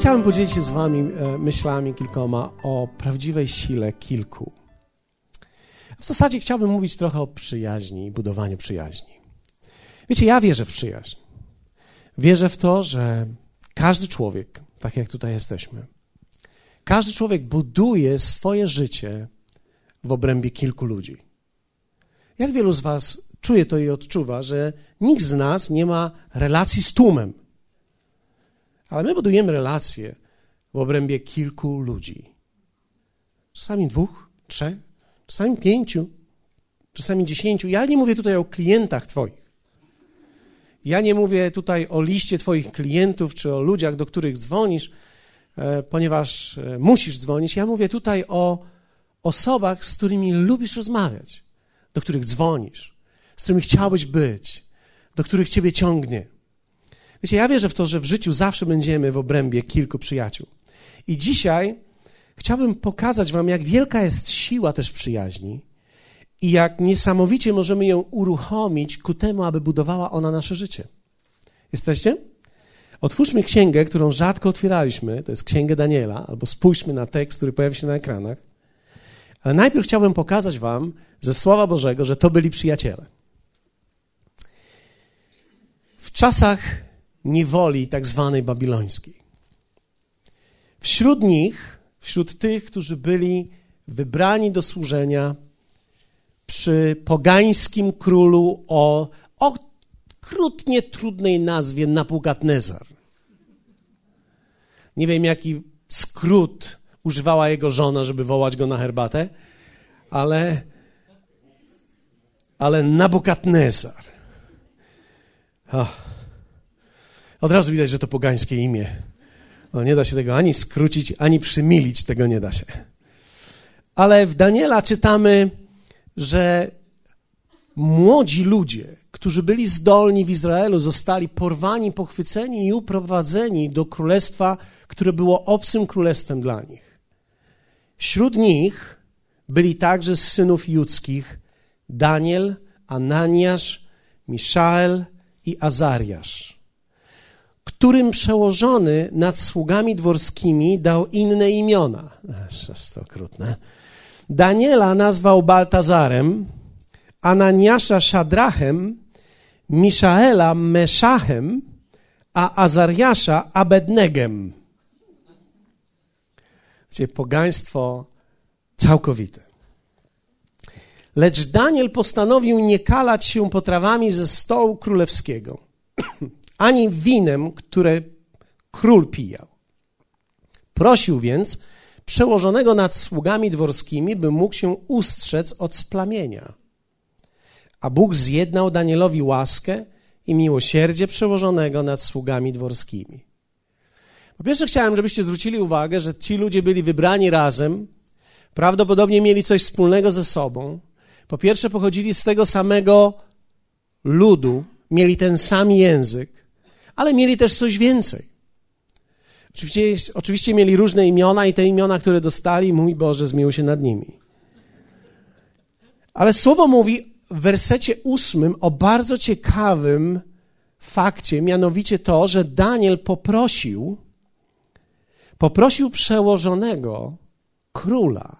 chciałem podzielić się z Wami e, myślami kilkoma o prawdziwej sile kilku. W zasadzie chciałbym mówić trochę o przyjaźni i budowaniu przyjaźni. Wiecie, ja wierzę w przyjaźń. Wierzę w to, że każdy człowiek, tak jak tutaj jesteśmy, każdy człowiek buduje swoje życie w obrębie kilku ludzi. Jak wielu z Was czuje to i odczuwa, że nikt z nas nie ma relacji z tłumem. Ale my budujemy relacje w obrębie kilku ludzi. Czasami dwóch, trzech, czasami pięciu, czasami dziesięciu. Ja nie mówię tutaj o klientach Twoich. Ja nie mówię tutaj o liście Twoich klientów czy o ludziach, do których dzwonisz, e, ponieważ e, musisz dzwonić. Ja mówię tutaj o osobach, z którymi lubisz rozmawiać, do których dzwonisz, z którymi chciałbyś być, do których Ciebie ciągnie. Wiecie, ja wierzę w to, że w życiu zawsze będziemy w obrębie kilku przyjaciół. I dzisiaj chciałbym pokazać Wam, jak wielka jest siła też przyjaźni i jak niesamowicie możemy ją uruchomić ku temu, aby budowała ona nasze życie. Jesteście? Otwórzmy księgę, którą rzadko otwieraliśmy, to jest księgę Daniela, albo spójrzmy na tekst, który pojawi się na ekranach. Ale najpierw chciałbym pokazać Wam ze Słowa Bożego, że to byli przyjaciele. W czasach niewoli tak zwanej babilońskiej. Wśród nich, wśród tych, którzy byli wybrani do służenia przy pogańskim królu o okrutnie trudnej nazwie Nabukadnezar. Nie wiem, jaki skrót używała jego żona, żeby wołać go na herbatę, ale, ale Nabukadnezar. Oh. Od razu widać, że to pogańskie imię. No, nie da się tego ani skrócić, ani przymilić, tego nie da się. Ale w Daniela czytamy, że młodzi ludzie, którzy byli zdolni w Izraelu, zostali porwani, pochwyceni i uprowadzeni do królestwa, które było obcym królestwem dla nich. Wśród nich byli także z synów judzkich Daniel, Ananiasz, Miszael i Azariasz przełożony nad sługami dworskimi dał inne imiona. Aż to okrutne. Daniela nazwał Baltazarem, Ananiasza Szadrachem, Miszaela Meszachem, a Azariasza Abednegem. Wiecie, pogaństwo całkowite. Lecz Daniel postanowił nie kalać się potrawami ze stołu królewskiego ani winem, które król pijał. Prosił więc przełożonego nad sługami dworskimi, by mógł się ustrzec od splamienia. A Bóg zjednał Danielowi łaskę i miłosierdzie przełożonego nad sługami dworskimi. Po pierwsze, chciałem, żebyście zwrócili uwagę, że ci ludzie byli wybrani razem, prawdopodobnie mieli coś wspólnego ze sobą. Po pierwsze, pochodzili z tego samego ludu, mieli ten sam język ale mieli też coś więcej. Oczywiście, oczywiście mieli różne imiona i te imiona, które dostali, mój Boże, zmił się nad nimi. Ale słowo mówi w wersecie ósmym o bardzo ciekawym fakcie, mianowicie to, że Daniel poprosił, poprosił przełożonego króla,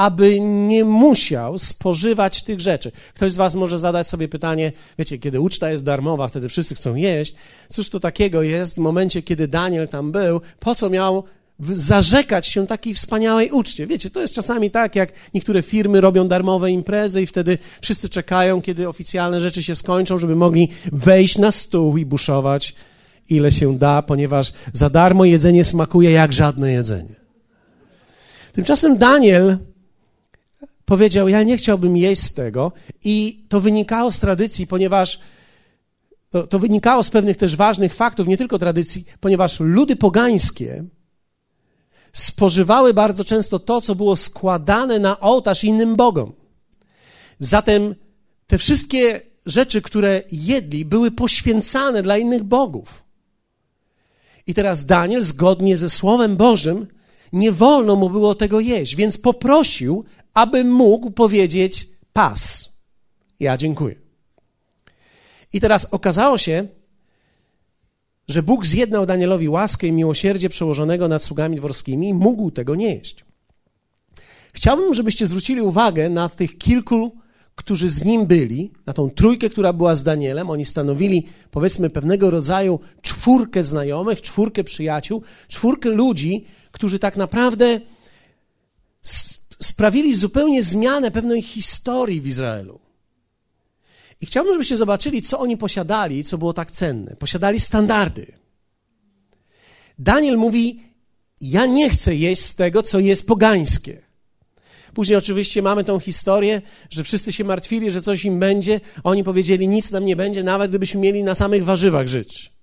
aby nie musiał spożywać tych rzeczy. Ktoś z Was może zadać sobie pytanie, wiecie, kiedy uczta jest darmowa, wtedy wszyscy chcą jeść. Cóż to takiego jest w momencie, kiedy Daniel tam był? Po co miał zarzekać się takiej wspaniałej uczcie? Wiecie, to jest czasami tak, jak niektóre firmy robią darmowe imprezy i wtedy wszyscy czekają, kiedy oficjalne rzeczy się skończą, żeby mogli wejść na stół i buszować ile się da, ponieważ za darmo jedzenie smakuje jak żadne jedzenie. Tymczasem Daniel powiedział: Ja nie chciałbym jeść z tego, i to wynikało z tradycji, ponieważ to, to wynikało z pewnych też ważnych faktów, nie tylko tradycji, ponieważ ludy pogańskie spożywały bardzo często to, co było składane na ołtarz innym bogom. Zatem te wszystkie rzeczy, które jedli, były poświęcane dla innych bogów. I teraz Daniel, zgodnie ze Słowem Bożym, nie wolno mu było tego jeść, więc poprosił, aby mógł powiedzieć pas. Ja dziękuję. I teraz okazało się, że Bóg zjednał Danielowi łaskę i miłosierdzie przełożonego nad sługami dworskimi mógł tego nie jeść. Chciałbym, żebyście zwrócili uwagę na tych kilku, którzy z nim byli, na tą trójkę, która była z Danielem. Oni stanowili, powiedzmy, pewnego rodzaju czwórkę znajomych, czwórkę przyjaciół, czwórkę ludzi, którzy tak naprawdę sprawili zupełnie zmianę pewnej historii w Izraelu. I chciałbym, żebyście zobaczyli, co oni posiadali, co było tak cenne. Posiadali standardy. Daniel mówi: Ja nie chcę jeść z tego, co jest pogańskie. Później oczywiście mamy tą historię, że wszyscy się martwili, że coś im będzie. Oni powiedzieli: Nic nam nie będzie, nawet gdybyśmy mieli na samych warzywach żyć.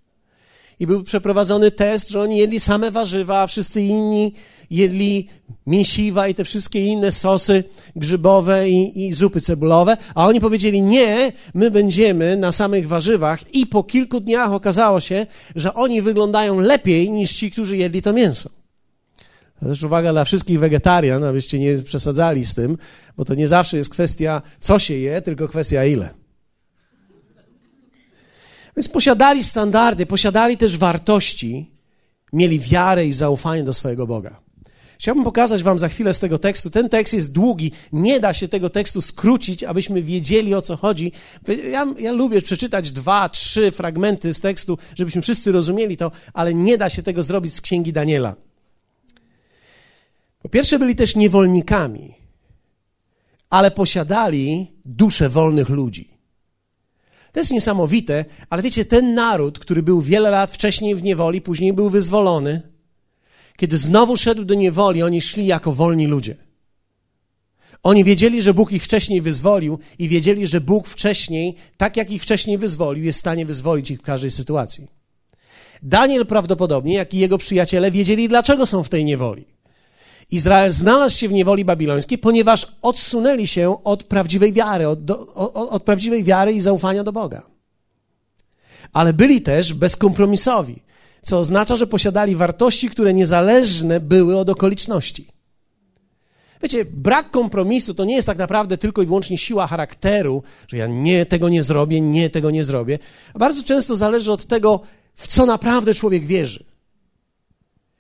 I był przeprowadzony test, że oni jedli same warzywa, a wszyscy inni jedli mięsiwa i te wszystkie inne sosy grzybowe i, i zupy cebulowe, a oni powiedzieli nie, my będziemy na samych warzywach i po kilku dniach okazało się, że oni wyglądają lepiej niż ci, którzy jedli to mięso. Też uwaga dla wszystkich wegetarian, abyście nie przesadzali z tym, bo to nie zawsze jest kwestia, co się je, tylko kwestia ile. Więc posiadali standardy, posiadali też wartości, mieli wiarę i zaufanie do swojego Boga. Chciałbym pokazać Wam za chwilę z tego tekstu. Ten tekst jest długi, nie da się tego tekstu skrócić, abyśmy wiedzieli o co chodzi. Ja, ja lubię przeczytać dwa, trzy fragmenty z tekstu, żebyśmy wszyscy rozumieli to, ale nie da się tego zrobić z księgi Daniela. Po pierwsze, byli też niewolnikami, ale posiadali duszę wolnych ludzi. To jest niesamowite, ale wiecie, ten naród, który był wiele lat wcześniej w niewoli, później był wyzwolony, kiedy znowu szedł do niewoli, oni szli jako wolni ludzie. Oni wiedzieli, że Bóg ich wcześniej wyzwolił i wiedzieli, że Bóg wcześniej, tak jak ich wcześniej wyzwolił, jest w stanie wyzwolić ich w każdej sytuacji. Daniel prawdopodobnie, jak i jego przyjaciele, wiedzieli, dlaczego są w tej niewoli. Izrael znalazł się w niewoli babilońskiej, ponieważ odsunęli się od prawdziwej wiary, od, do, od, od prawdziwej wiary i zaufania do Boga. Ale byli też bezkompromisowi co oznacza, że posiadali wartości, które niezależne były od okoliczności. Wiecie, brak kompromisu to nie jest tak naprawdę tylko i wyłącznie siła charakteru, że ja nie tego nie zrobię, nie tego nie zrobię. Bardzo często zależy od tego, w co naprawdę człowiek wierzy.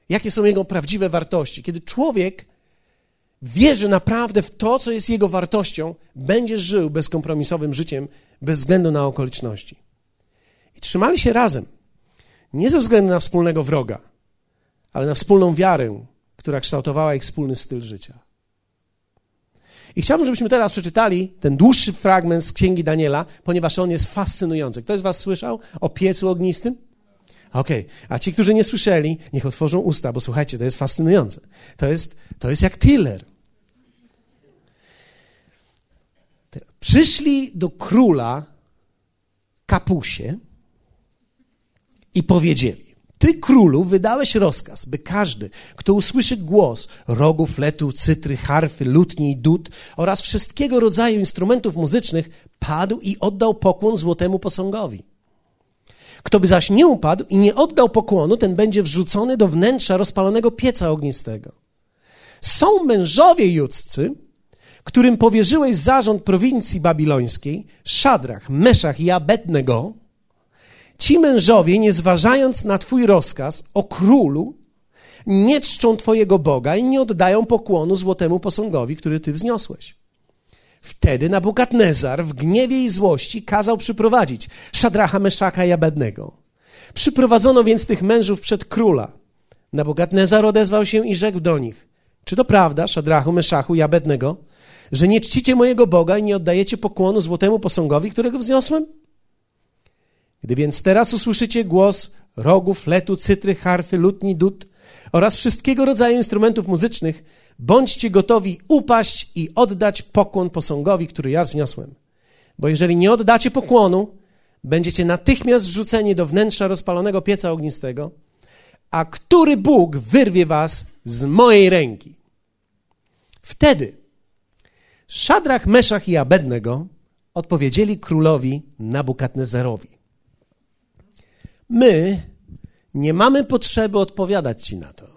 Jakie są jego prawdziwe wartości. Kiedy człowiek wierzy naprawdę w to, co jest jego wartością, będzie żył bezkompromisowym życiem bez względu na okoliczności. I trzymali się razem. Nie ze względu na wspólnego wroga, ale na wspólną wiarę, która kształtowała ich wspólny styl życia. I chciałbym, żebyśmy teraz przeczytali ten dłuższy fragment z Księgi Daniela, ponieważ on jest fascynujący. Ktoś z Was słyszał o piecu ognistym? Okej, okay. a ci, którzy nie słyszeli, niech otworzą usta, bo słuchajcie, to jest fascynujące. To jest, to jest jak tiller. Przyszli do króla kapusie i powiedzieli: Ty, królu, wydałeś rozkaz, by każdy, kto usłyszy głos rogów, fletu, cytry, harfy, lutni i dud oraz wszystkiego rodzaju instrumentów muzycznych, padł i oddał pokłon złotemu posągowi. Kto by zaś nie upadł i nie oddał pokłonu, ten będzie wrzucony do wnętrza rozpalonego pieca ognistego. Są mężowie judzcy, którym powierzyłeś zarząd prowincji babilońskiej, Szadrach, Meszach i Abednego, Ci mężowie, nie zważając na Twój rozkaz o królu, nie czczą Twojego Boga i nie oddają pokłonu złotemu posągowi, który Ty wzniosłeś. Wtedy Nabukadnezar w gniewie i złości kazał przyprowadzić Szadracha, Meszaka i Abednego. Przyprowadzono więc tych mężów przed króla. Nabukadnezar odezwał się i rzekł do nich, czy to prawda, Szadrachu, Meszachu i Abednego, że nie czcicie mojego Boga i nie oddajecie pokłonu złotemu posągowi, którego wzniosłem? Gdy więc teraz usłyszycie głos rogów, fletu, cytry, harfy, lutni, dud oraz wszystkiego rodzaju instrumentów muzycznych, bądźcie gotowi upaść i oddać pokłon posągowi, który ja wzniosłem. Bo jeżeli nie oddacie pokłonu, będziecie natychmiast wrzuceni do wnętrza rozpalonego pieca ognistego, a który Bóg wyrwie was z mojej ręki. Wtedy Szadrach, Meszach i Abednego odpowiedzieli królowi Nabukadnezarowi. My nie mamy potrzeby odpowiadać Ci na to.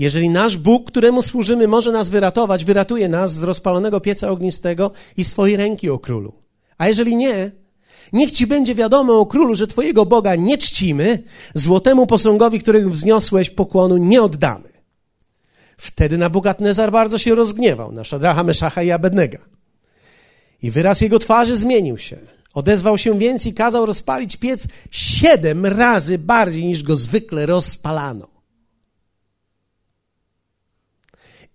Jeżeli nasz Bóg, któremu służymy, może nas wyratować, wyratuje nas z rozpalonego pieca ognistego i z Twojej ręki, o królu. A jeżeli nie, Niech ci będzie wiadomo o królu, że twojego Boga nie czcimy, złotemu posągowi, którego wzniosłeś pokłonu, nie oddamy. Wtedy Nabukadnezar bardzo się rozgniewał na Szadracha, Meszacha i Abednego. I wyraz jego twarzy zmienił się. Odezwał się więc i kazał rozpalić piec siedem razy bardziej niż go zwykle rozpalano.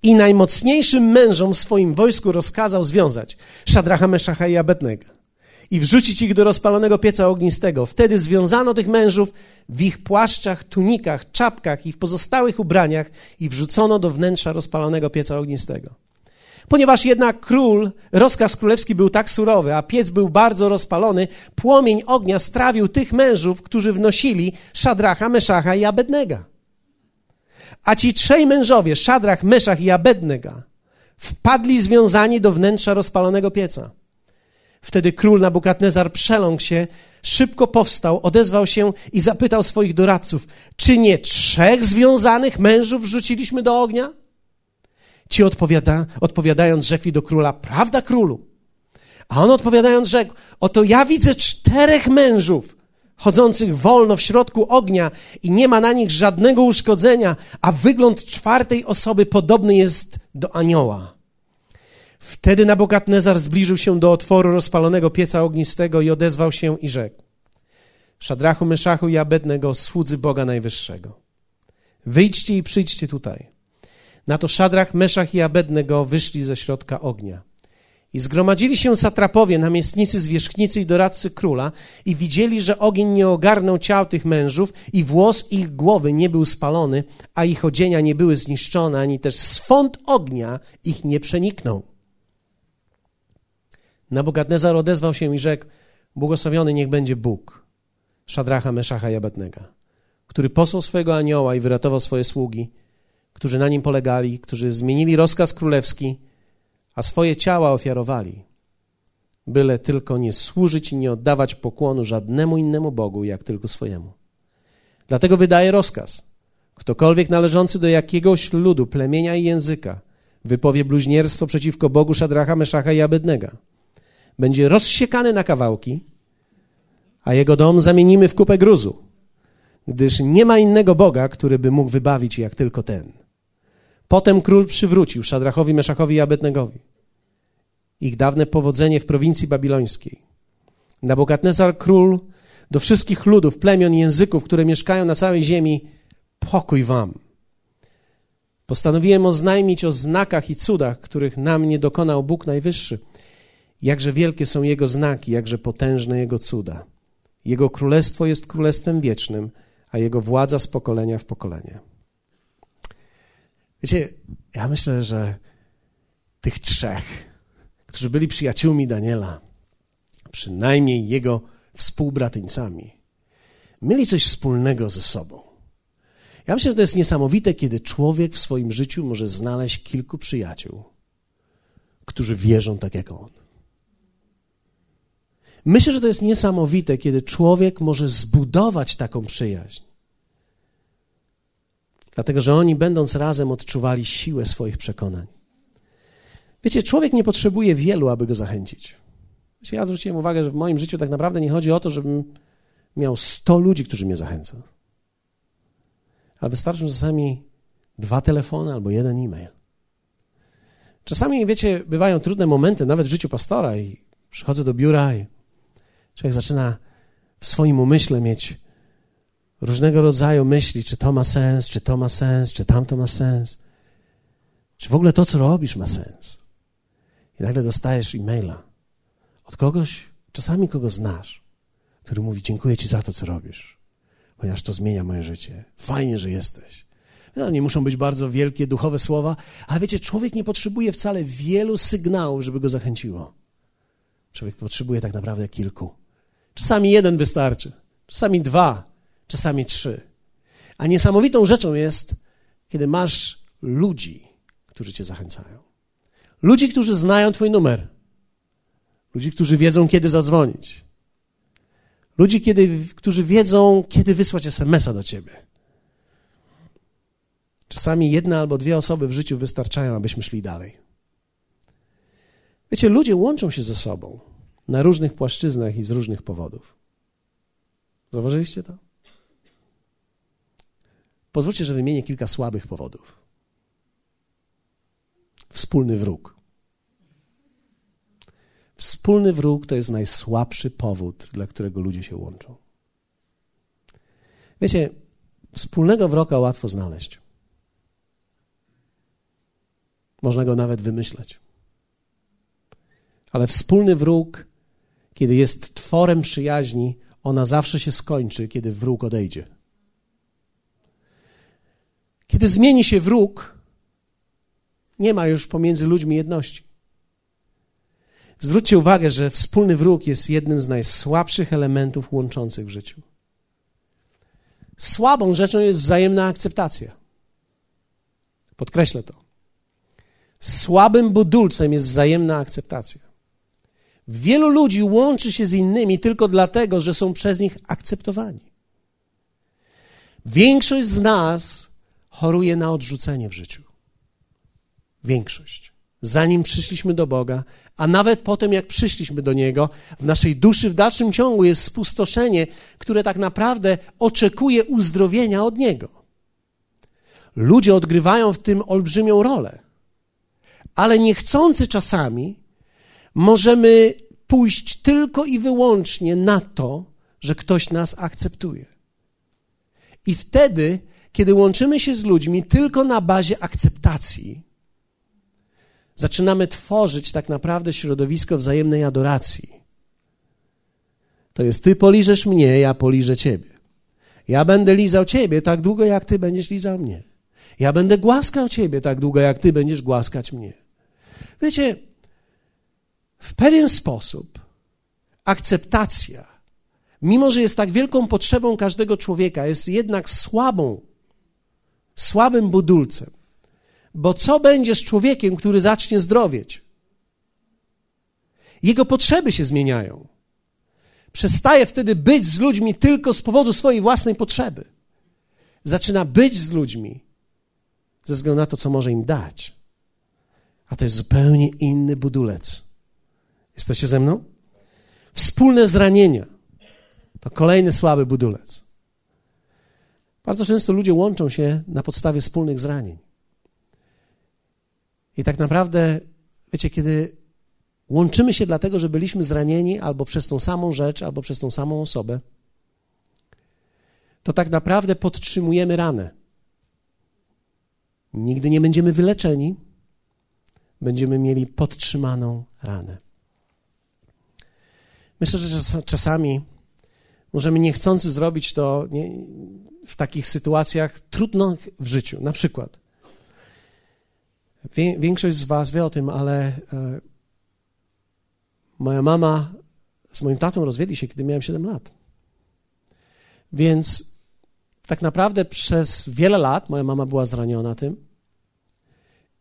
I najmocniejszym mężom w swoim wojsku rozkazał związać Szadracha, Meszacha i Abednego i wrzucić ich do rozpalonego pieca ognistego. Wtedy związano tych mężów w ich płaszczach, tunikach, czapkach i w pozostałych ubraniach i wrzucono do wnętrza rozpalonego pieca ognistego. Ponieważ jednak król, rozkaz królewski był tak surowy, a piec był bardzo rozpalony, płomień ognia strawił tych mężów, którzy wnosili Szadracha, Meszacha i Abednego. A ci trzej mężowie, Szadrach, Meszach i Abednego, wpadli związani do wnętrza rozpalonego pieca. Wtedy król Nabukadnezar przeląkł się, szybko powstał, odezwał się i zapytał swoich doradców, czy nie trzech związanych mężów wrzuciliśmy do ognia? Ci odpowiada, odpowiadając rzekli do króla, prawda królu? A on odpowiadając rzekł, oto ja widzę czterech mężów chodzących wolno w środku ognia i nie ma na nich żadnego uszkodzenia, a wygląd czwartej osoby podobny jest do anioła. Wtedy Nabokadnezar zbliżył się do otworu rozpalonego pieca ognistego i odezwał się i rzekł: Szadrachu, Myszachu i Abednego, słudzy Boga Najwyższego. Wyjdźcie i przyjdźcie tutaj. Na to Szadrach, Meszach i Abednego wyszli ze środka ognia. I zgromadzili się satrapowie, namiestnicy, zwierzchnicy i doradcy króla i widzieli, że ogień nie ogarnął ciał tych mężów i włos ich głowy nie był spalony, a ich odzienia nie były zniszczone, ani też swąd ognia ich nie przeniknął. Nabukadnezar odezwał się i rzekł, błogosławiony niech będzie Bóg, Szadracha, Meszacha i Abednego, który posłał swojego anioła i wyratował swoje sługi, którzy na nim polegali, którzy zmienili rozkaz królewski, a swoje ciała ofiarowali, byle tylko nie służyć i nie oddawać pokłonu żadnemu innemu Bogu, jak tylko swojemu. Dlatego wydaje rozkaz. Ktokolwiek należący do jakiegoś ludu, plemienia i języka wypowie bluźnierstwo przeciwko Bogu Szadracha, Meszacha i Abednego, będzie rozsiekany na kawałki, a jego dom zamienimy w kupę gruzu, gdyż nie ma innego Boga, który by mógł wybawić jak tylko ten. Potem król przywrócił Szadrachowi, Meszachowi i Abednegowi ich dawne powodzenie w prowincji babilońskiej. Nabokadnezar król do wszystkich ludów, plemion, języków, które mieszkają na całej ziemi, pokój wam. Postanowiłem oznajmić o znakach i cudach, których nam nie dokonał Bóg Najwyższy – Jakże wielkie są Jego znaki, jakże potężne Jego cuda. Jego królestwo jest królestwem wiecznym, a Jego władza z pokolenia w pokolenie. Wiecie, ja myślę, że tych trzech, którzy byli przyjaciółmi Daniela, przynajmniej jego współbratyńcami, mieli coś wspólnego ze sobą. Ja myślę, że to jest niesamowite, kiedy człowiek w swoim życiu może znaleźć kilku przyjaciół, którzy wierzą tak jak on. Myślę, że to jest niesamowite, kiedy człowiek może zbudować taką przyjaźń. Dlatego, że oni, będąc razem, odczuwali siłę swoich przekonań. Wiecie, człowiek nie potrzebuje wielu, aby go zachęcić. Wiecie, ja zwróciłem uwagę, że w moim życiu tak naprawdę nie chodzi o to, żebym miał 100 ludzi, którzy mnie zachęcą. Ale wystarczą czasami dwa telefony albo jeden e-mail. Czasami, wiecie, bywają trudne momenty, nawet w życiu pastora, i przychodzę do biura i Człowiek zaczyna w swoim umyśle mieć różnego rodzaju myśli, czy to ma sens, czy to ma sens, czy tamto ma sens. Czy w ogóle to, co robisz, ma sens. I nagle dostajesz e-maila od kogoś, czasami kogo znasz, który mówi: Dziękuję Ci za to, co robisz, ponieważ to zmienia moje życie. Fajnie, że jesteś. No, nie muszą być bardzo wielkie duchowe słowa, ale wiecie, człowiek nie potrzebuje wcale wielu sygnałów, żeby go zachęciło. Człowiek potrzebuje tak naprawdę kilku. Czasami jeden wystarczy, czasami dwa, czasami trzy. A niesamowitą rzeczą jest, kiedy masz ludzi, którzy cię zachęcają. Ludzi, którzy znają Twój numer. Ludzi, którzy wiedzą, kiedy zadzwonić. Ludzi, kiedy, którzy wiedzą, kiedy wysłać SMS-a do Ciebie. Czasami jedna albo dwie osoby w życiu wystarczają, abyśmy szli dalej. Wiecie, ludzie łączą się ze sobą. na różnych płaszczyznach i z różnych powodów. Zauważyliście to? Pozwólcie, że wymienię kilka słabych powodów. Wspólny wróg. Wspólny wróg to jest najsłabszy powód, dla którego ludzie się łączą. Wiecie, wspólnego wroga łatwo znaleźć. Można go nawet wymyśleć. Ale wspólny wróg, kiedy jest tworem przyjaźni, ona zawsze się skończy, kiedy wróg odejdzie. Kiedy zmieni się wróg, nie ma już pomiędzy ludźmi jedności. Zwróćcie uwagę, że wspólny wróg jest jednym z najsłabszych elementów łączących w życiu. Słabą rzeczą jest wzajemna akceptacja. Podkreślę to. Słabym budulcem jest wzajemna akceptacja. Wielu ludzi łączy się z innymi tylko dlatego, że są przez nich akceptowani. Większość z nas choruje na odrzucenie w życiu. Większość. Zanim przyszliśmy do Boga, a nawet potem, jak przyszliśmy do Niego, w naszej duszy w dalszym ciągu jest spustoszenie, które tak naprawdę oczekuje uzdrowienia od Niego. Ludzie odgrywają w tym olbrzymią rolę, ale niechcący czasami możemy pójść tylko i wyłącznie na to, że ktoś nas akceptuje. I wtedy, kiedy łączymy się z ludźmi tylko na bazie akceptacji, zaczynamy tworzyć tak naprawdę środowisko wzajemnej adoracji. To jest ty poliżesz mnie, ja poliżę ciebie. Ja będę lizał ciebie tak długo, jak ty będziesz lizał mnie. Ja będę głaskał ciebie tak długo, jak ty będziesz głaskać mnie. Wiecie, w pewien sposób akceptacja, mimo że jest tak wielką potrzebą każdego człowieka, jest jednak słabą, słabym budulcem. Bo co będzie z człowiekiem, który zacznie zdrowieć? Jego potrzeby się zmieniają. Przestaje wtedy być z ludźmi tylko z powodu swojej własnej potrzeby. Zaczyna być z ludźmi ze względu na to, co może im dać. A to jest zupełnie inny budulec. Jesteście ze mną? Wspólne zranienia to kolejny słaby budulec. Bardzo często ludzie łączą się na podstawie wspólnych zranień. I tak naprawdę, wiecie, kiedy łączymy się dlatego, że byliśmy zranieni albo przez tą samą rzecz, albo przez tą samą osobę, to tak naprawdę podtrzymujemy ranę. Nigdy nie będziemy wyleczeni, będziemy mieli podtrzymaną ranę. Myślę, że czasami możemy niechcący zrobić to w takich sytuacjach trudnych w życiu. Na przykład, większość z Was wie o tym, ale e, moja mama z moim tatą rozwiedli się, kiedy miałem 7 lat. Więc tak naprawdę przez wiele lat moja mama była zraniona tym.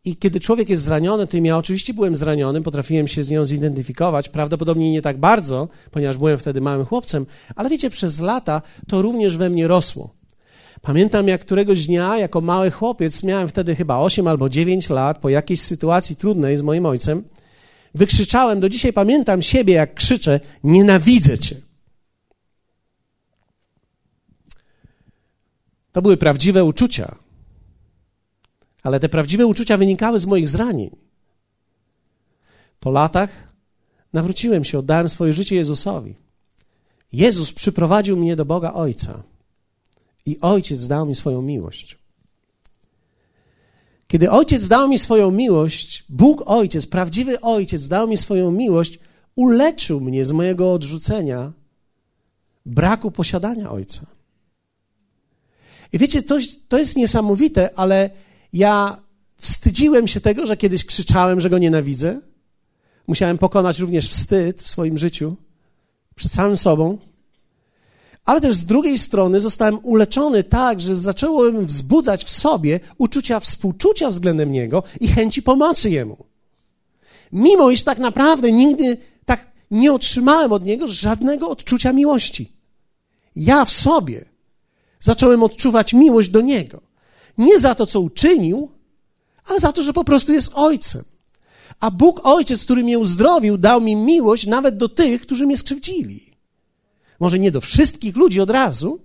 I kiedy człowiek jest zraniony, tym ja oczywiście byłem zraniony, potrafiłem się z nią zidentyfikować, prawdopodobnie nie tak bardzo, ponieważ byłem wtedy małym chłopcem, ale wiecie, przez lata to również we mnie rosło. Pamiętam, jak któregoś dnia, jako mały chłopiec, miałem wtedy chyba 8 albo 9 lat, po jakiejś sytuacji trudnej z moim ojcem, wykrzyczałem, do dzisiaj pamiętam siebie, jak krzyczę, nienawidzę cię. To były prawdziwe uczucia ale te prawdziwe uczucia wynikały z moich zranień. Po latach nawróciłem się, oddałem swoje życie Jezusowi. Jezus przyprowadził mnie do Boga Ojca i Ojciec dał mi swoją miłość. Kiedy Ojciec dał mi swoją miłość, Bóg Ojciec, prawdziwy Ojciec dał mi swoją miłość, uleczył mnie z mojego odrzucenia, braku posiadania Ojca. I wiecie, to, to jest niesamowite, ale ja wstydziłem się tego, że kiedyś krzyczałem, że go nienawidzę. Musiałem pokonać również wstyd w swoim życiu przed samym sobą. Ale też z drugiej strony zostałem uleczony tak, że zacząłem wzbudzać w sobie uczucia współczucia względem niego i chęci pomocy jemu. Mimo iż tak naprawdę nigdy tak nie otrzymałem od niego żadnego odczucia miłości. Ja w sobie zacząłem odczuwać miłość do niego. Nie za to, co uczynił, ale za to, że po prostu jest ojcem. A Bóg Ojciec, który mnie uzdrowił, dał mi miłość nawet do tych, którzy mnie skrzywdzili. Może nie do wszystkich ludzi od razu,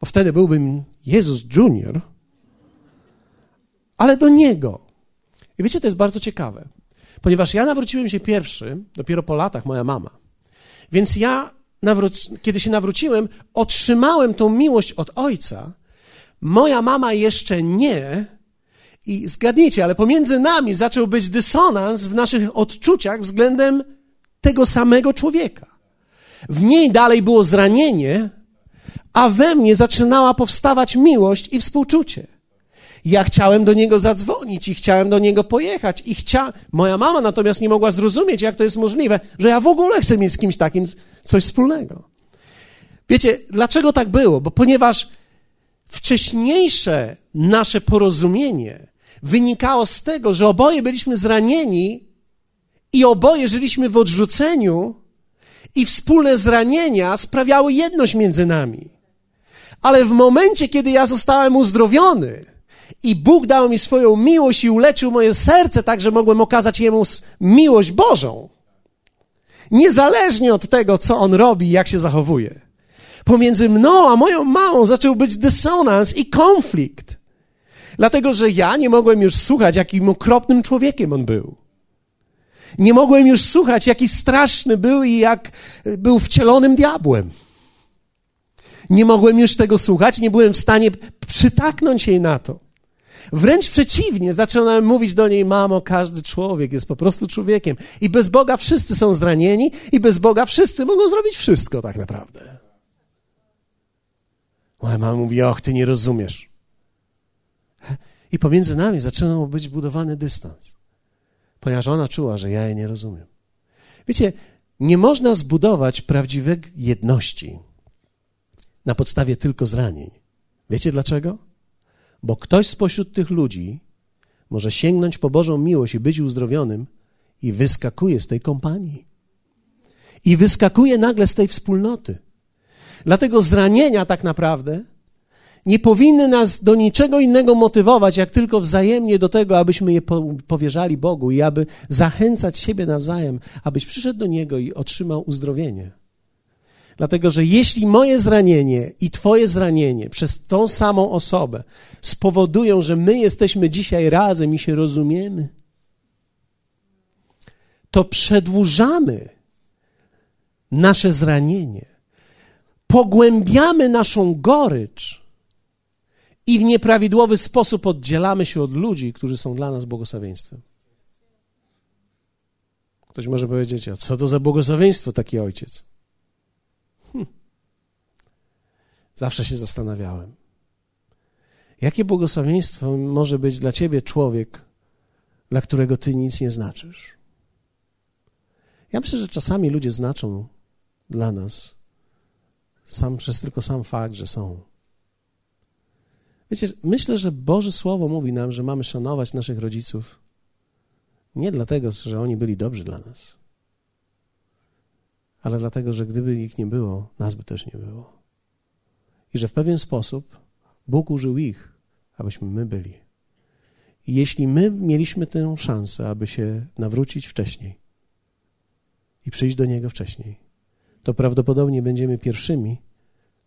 bo wtedy byłbym Jezus Junior, ale do Niego. I wiecie, to jest bardzo ciekawe, ponieważ ja nawróciłem się pierwszy, dopiero po latach moja mama. Więc ja, nawróc- kiedy się nawróciłem, otrzymałem tą miłość od Ojca. Moja mama jeszcze nie. I zgadnijcie, ale pomiędzy nami zaczął być dysonans w naszych odczuciach względem tego samego człowieka. W niej dalej było zranienie, a we mnie zaczynała powstawać miłość i współczucie. Ja chciałem do niego zadzwonić i chciałem do niego pojechać i chcia... Moja mama natomiast nie mogła zrozumieć, jak to jest możliwe, że ja w ogóle chcę mieć z kimś takim coś wspólnego. Wiecie, dlaczego tak było? Bo ponieważ wcześniejsze nasze porozumienie wynikało z tego, że oboje byliśmy zranieni i oboje żyliśmy w odrzuceniu i wspólne zranienia sprawiały jedność między nami. Ale w momencie, kiedy ja zostałem uzdrowiony i Bóg dał mi swoją miłość i uleczył moje serce, tak że mogłem okazać Jemu miłość Bożą, niezależnie od tego, co On robi i jak się zachowuje, pomiędzy mną a moją mamą zaczął być dysonans i konflikt. Dlatego, że ja nie mogłem już słuchać, jakim okropnym człowiekiem on był. Nie mogłem już słuchać, jaki straszny był i jak był wcielonym diabłem. Nie mogłem już tego słuchać, nie byłem w stanie przytaknąć jej na to. Wręcz przeciwnie, zaczynałem mówić do niej, mamo, każdy człowiek jest po prostu człowiekiem. I bez Boga wszyscy są zranieni, i bez Boga wszyscy mogą zrobić wszystko tak naprawdę. Moja mama mówi, och, ty nie rozumiesz. I pomiędzy nami zaczynał być budowany dystans, ponieważ ona czuła, że ja jej nie rozumiem. Wiecie, nie można zbudować prawdziwej jedności na podstawie tylko zranień. Wiecie dlaczego? Bo ktoś spośród tych ludzi może sięgnąć po Bożą miłość i być uzdrowionym i wyskakuje z tej kompanii. I wyskakuje nagle z tej wspólnoty. Dlatego zranienia tak naprawdę nie powinny nas do niczego innego motywować, jak tylko wzajemnie do tego, abyśmy je powierzali Bogu i aby zachęcać siebie nawzajem, abyś przyszedł do Niego i otrzymał uzdrowienie. Dlatego, że jeśli moje zranienie i Twoje zranienie przez tą samą osobę spowodują, że my jesteśmy dzisiaj razem i się rozumiemy, to przedłużamy nasze zranienie, pogłębiamy naszą gorycz i w nieprawidłowy sposób oddzielamy się od ludzi, którzy są dla nas błogosławieństwem. Ktoś może powiedzieć, a co to za błogosławieństwo taki ojciec? Hm. Zawsze się zastanawiałem. Jakie błogosławieństwo może być dla ciebie człowiek, dla którego ty nic nie znaczysz? Ja myślę, że czasami ludzie znaczą dla nas sam, przez tylko sam fakt, że są. Wiecie, myślę, że Boże Słowo mówi nam, że mamy szanować naszych rodziców nie dlatego, że oni byli dobrzy dla nas, ale dlatego, że gdyby ich nie było, nas by też nie było. I że w pewien sposób Bóg użył ich, abyśmy my byli. I jeśli my mieliśmy tę szansę, aby się nawrócić wcześniej i przyjść do Niego wcześniej, to prawdopodobnie będziemy pierwszymi,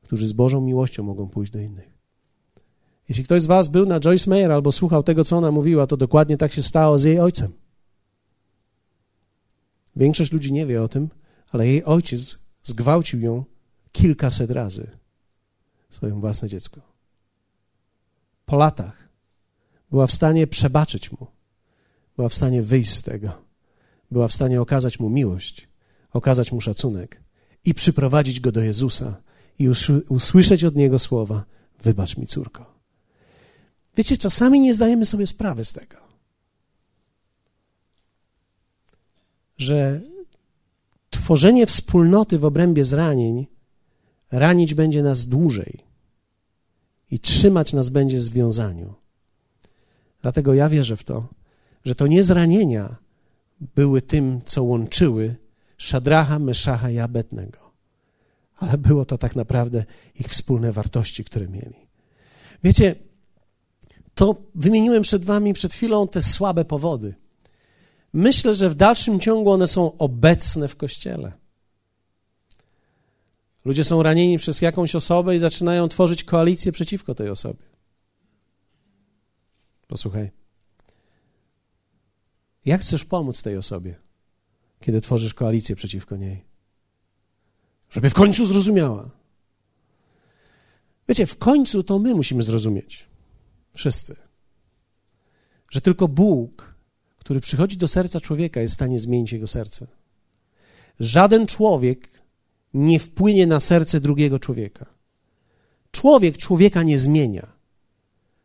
którzy z Bożą miłością mogą pójść do innych. Jeśli ktoś z Was był na Joyce Meyer albo słuchał tego, co ona mówiła, to dokładnie tak się stało z jej ojcem. Większość ludzi nie wie o tym, ale jej ojciec zgwałcił ją kilkaset razy, swoje własne dziecko. Po latach była w stanie przebaczyć mu, była w stanie wyjść z tego, była w stanie okazać mu miłość, okazać mu szacunek i przyprowadzić go do Jezusa i usłyszeć od niego słowa: Wybacz mi, córko. Wiecie, czasami nie zdajemy sobie sprawy z tego, że tworzenie wspólnoty w obrębie zranień ranić będzie nas dłużej i trzymać nas będzie w związaniu. Dlatego ja wierzę w to, że to nie zranienia były tym, co łączyły Szadracha, Meszacha i Abednego, ale było to tak naprawdę ich wspólne wartości, które mieli. Wiecie, to wymieniłem przed Wami przed chwilą te słabe powody. Myślę, że w dalszym ciągu one są obecne w kościele. Ludzie są ranieni przez jakąś osobę i zaczynają tworzyć koalicję przeciwko tej osobie. Posłuchaj. Jak chcesz pomóc tej osobie, kiedy tworzysz koalicję przeciwko niej? Żeby w końcu zrozumiała. Wiecie, w końcu to my musimy zrozumieć. Wszyscy. Że tylko Bóg, który przychodzi do serca człowieka, jest w stanie zmienić jego serce. Żaden człowiek nie wpłynie na serce drugiego człowieka. Człowiek człowieka nie zmienia.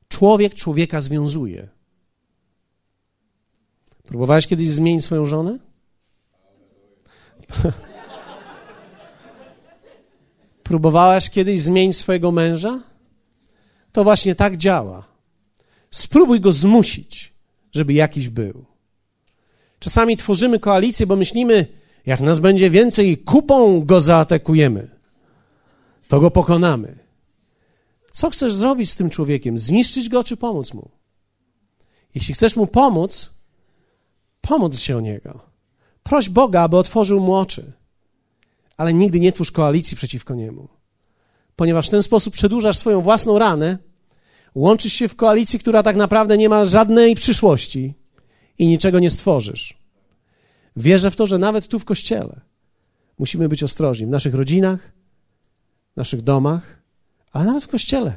Człowiek człowieka związuje. Próbowałeś kiedyś zmienić swoją żonę? Próbowałaś kiedyś zmienić swojego męża? To właśnie tak działa. Spróbuj go zmusić, żeby jakiś był. Czasami tworzymy koalicję, bo myślimy, jak nas będzie więcej, kupą go zaatakujemy. To go pokonamy. Co chcesz zrobić z tym człowiekiem? Zniszczyć go czy pomóc mu? Jeśli chcesz mu pomóc, pomódl się o niego. Proś Boga, aby otworzył mu oczy. Ale nigdy nie twórz koalicji przeciwko niemu. Ponieważ w ten sposób przedłużasz swoją własną ranę, łączysz się w koalicji, która tak naprawdę nie ma żadnej przyszłości i niczego nie stworzysz. Wierzę w to, że nawet tu w kościele musimy być ostrożni w naszych rodzinach, w naszych domach, ale nawet w kościele.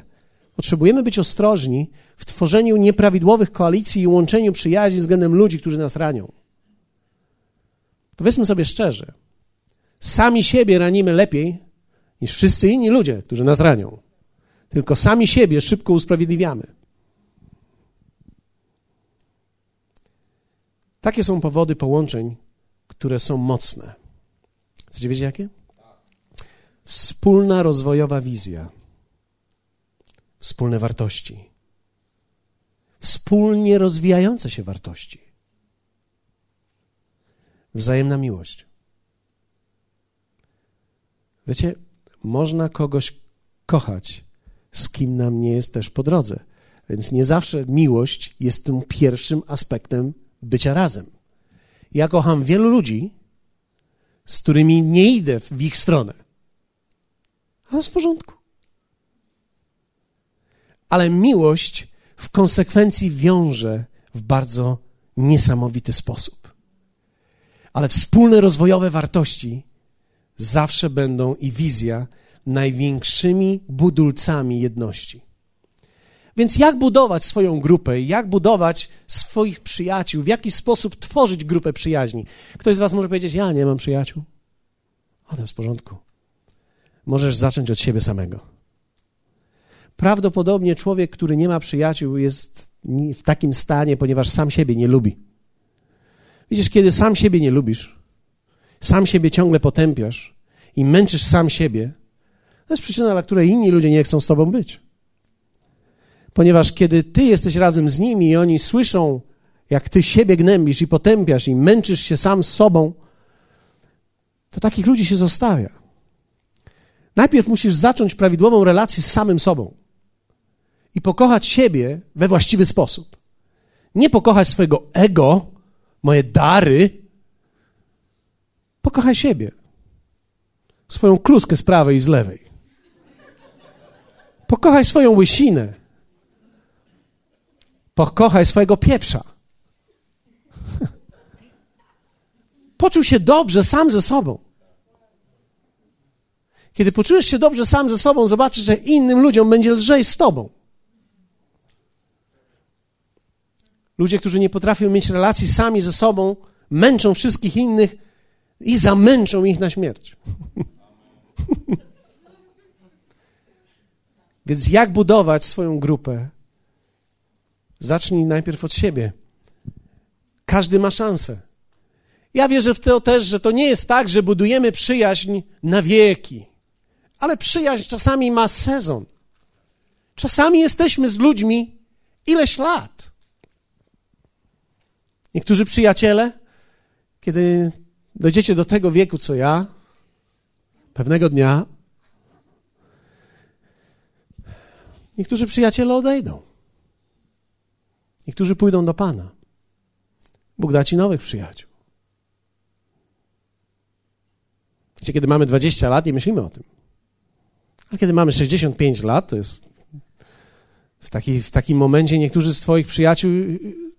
Potrzebujemy być ostrożni w tworzeniu nieprawidłowych koalicji i łączeniu przyjaźni względem ludzi, którzy nas ranią. Powiedzmy sobie szczerze, sami siebie ranimy lepiej niż wszyscy inni ludzie, którzy nas ranią. Tylko sami siebie szybko usprawiedliwiamy. Takie są powody połączeń, które są mocne. Chcecie wiedzieć jakie? Wspólna rozwojowa wizja, wspólne wartości, wspólnie rozwijające się wartości, wzajemna miłość. Wiecie, można kogoś kochać, z kim nam nie jest też po drodze. Więc nie zawsze miłość jest tym pierwszym aspektem bycia razem. Ja kocham wielu ludzi, z którymi nie idę w ich stronę. Ale w porządku. Ale miłość w konsekwencji wiąże w bardzo niesamowity sposób. Ale wspólne rozwojowe wartości zawsze będą i wizja największymi budulcami jedności. Więc jak budować swoją grupę, jak budować swoich przyjaciół, w jaki sposób tworzyć grupę przyjaźni? Ktoś z Was może powiedzieć: Ja nie mam przyjaciół. Ale w porządku. Możesz zacząć od siebie samego. Prawdopodobnie człowiek, który nie ma przyjaciół, jest w takim stanie, ponieważ sam siebie nie lubi. Widzisz, kiedy sam siebie nie lubisz, sam siebie ciągle potępiasz i męczysz sam siebie, to jest przyczyna, dla której inni ludzie nie chcą z tobą być. Ponieważ kiedy ty jesteś razem z nimi i oni słyszą, jak ty siebie gnębisz i potępiasz i męczysz się sam z sobą, to takich ludzi się zostawia. Najpierw musisz zacząć prawidłową relację z samym sobą i pokochać siebie we właściwy sposób. Nie pokochać swojego ego, moje dary. Pokochaj siebie. Swoją kluskę z prawej i z lewej. Pokochaj swoją łysinę. Pokochaj swojego pieprza. Poczuł się dobrze sam ze sobą. Kiedy poczujesz się dobrze sam ze sobą, zobaczysz, że innym ludziom będzie lżej z tobą. Ludzie, którzy nie potrafią mieć relacji sami ze sobą, męczą wszystkich innych i zamęczą ich na śmierć. Więc jak budować swoją grupę? Zacznij najpierw od siebie. Każdy ma szansę. Ja wierzę w to też, że to nie jest tak, że budujemy przyjaźń na wieki, ale przyjaźń czasami ma sezon. Czasami jesteśmy z ludźmi ileś lat. Niektórzy przyjaciele, kiedy dojdziecie do tego wieku, co ja, pewnego dnia Niektórzy przyjaciele odejdą. Niektórzy pójdą do Pana. Bóg da ci nowych przyjaciół. Wiecie, kiedy mamy 20 lat, nie myślimy o tym. Ale kiedy mamy 65 lat, to jest w, taki, w takim momencie niektórzy z Twoich przyjaciół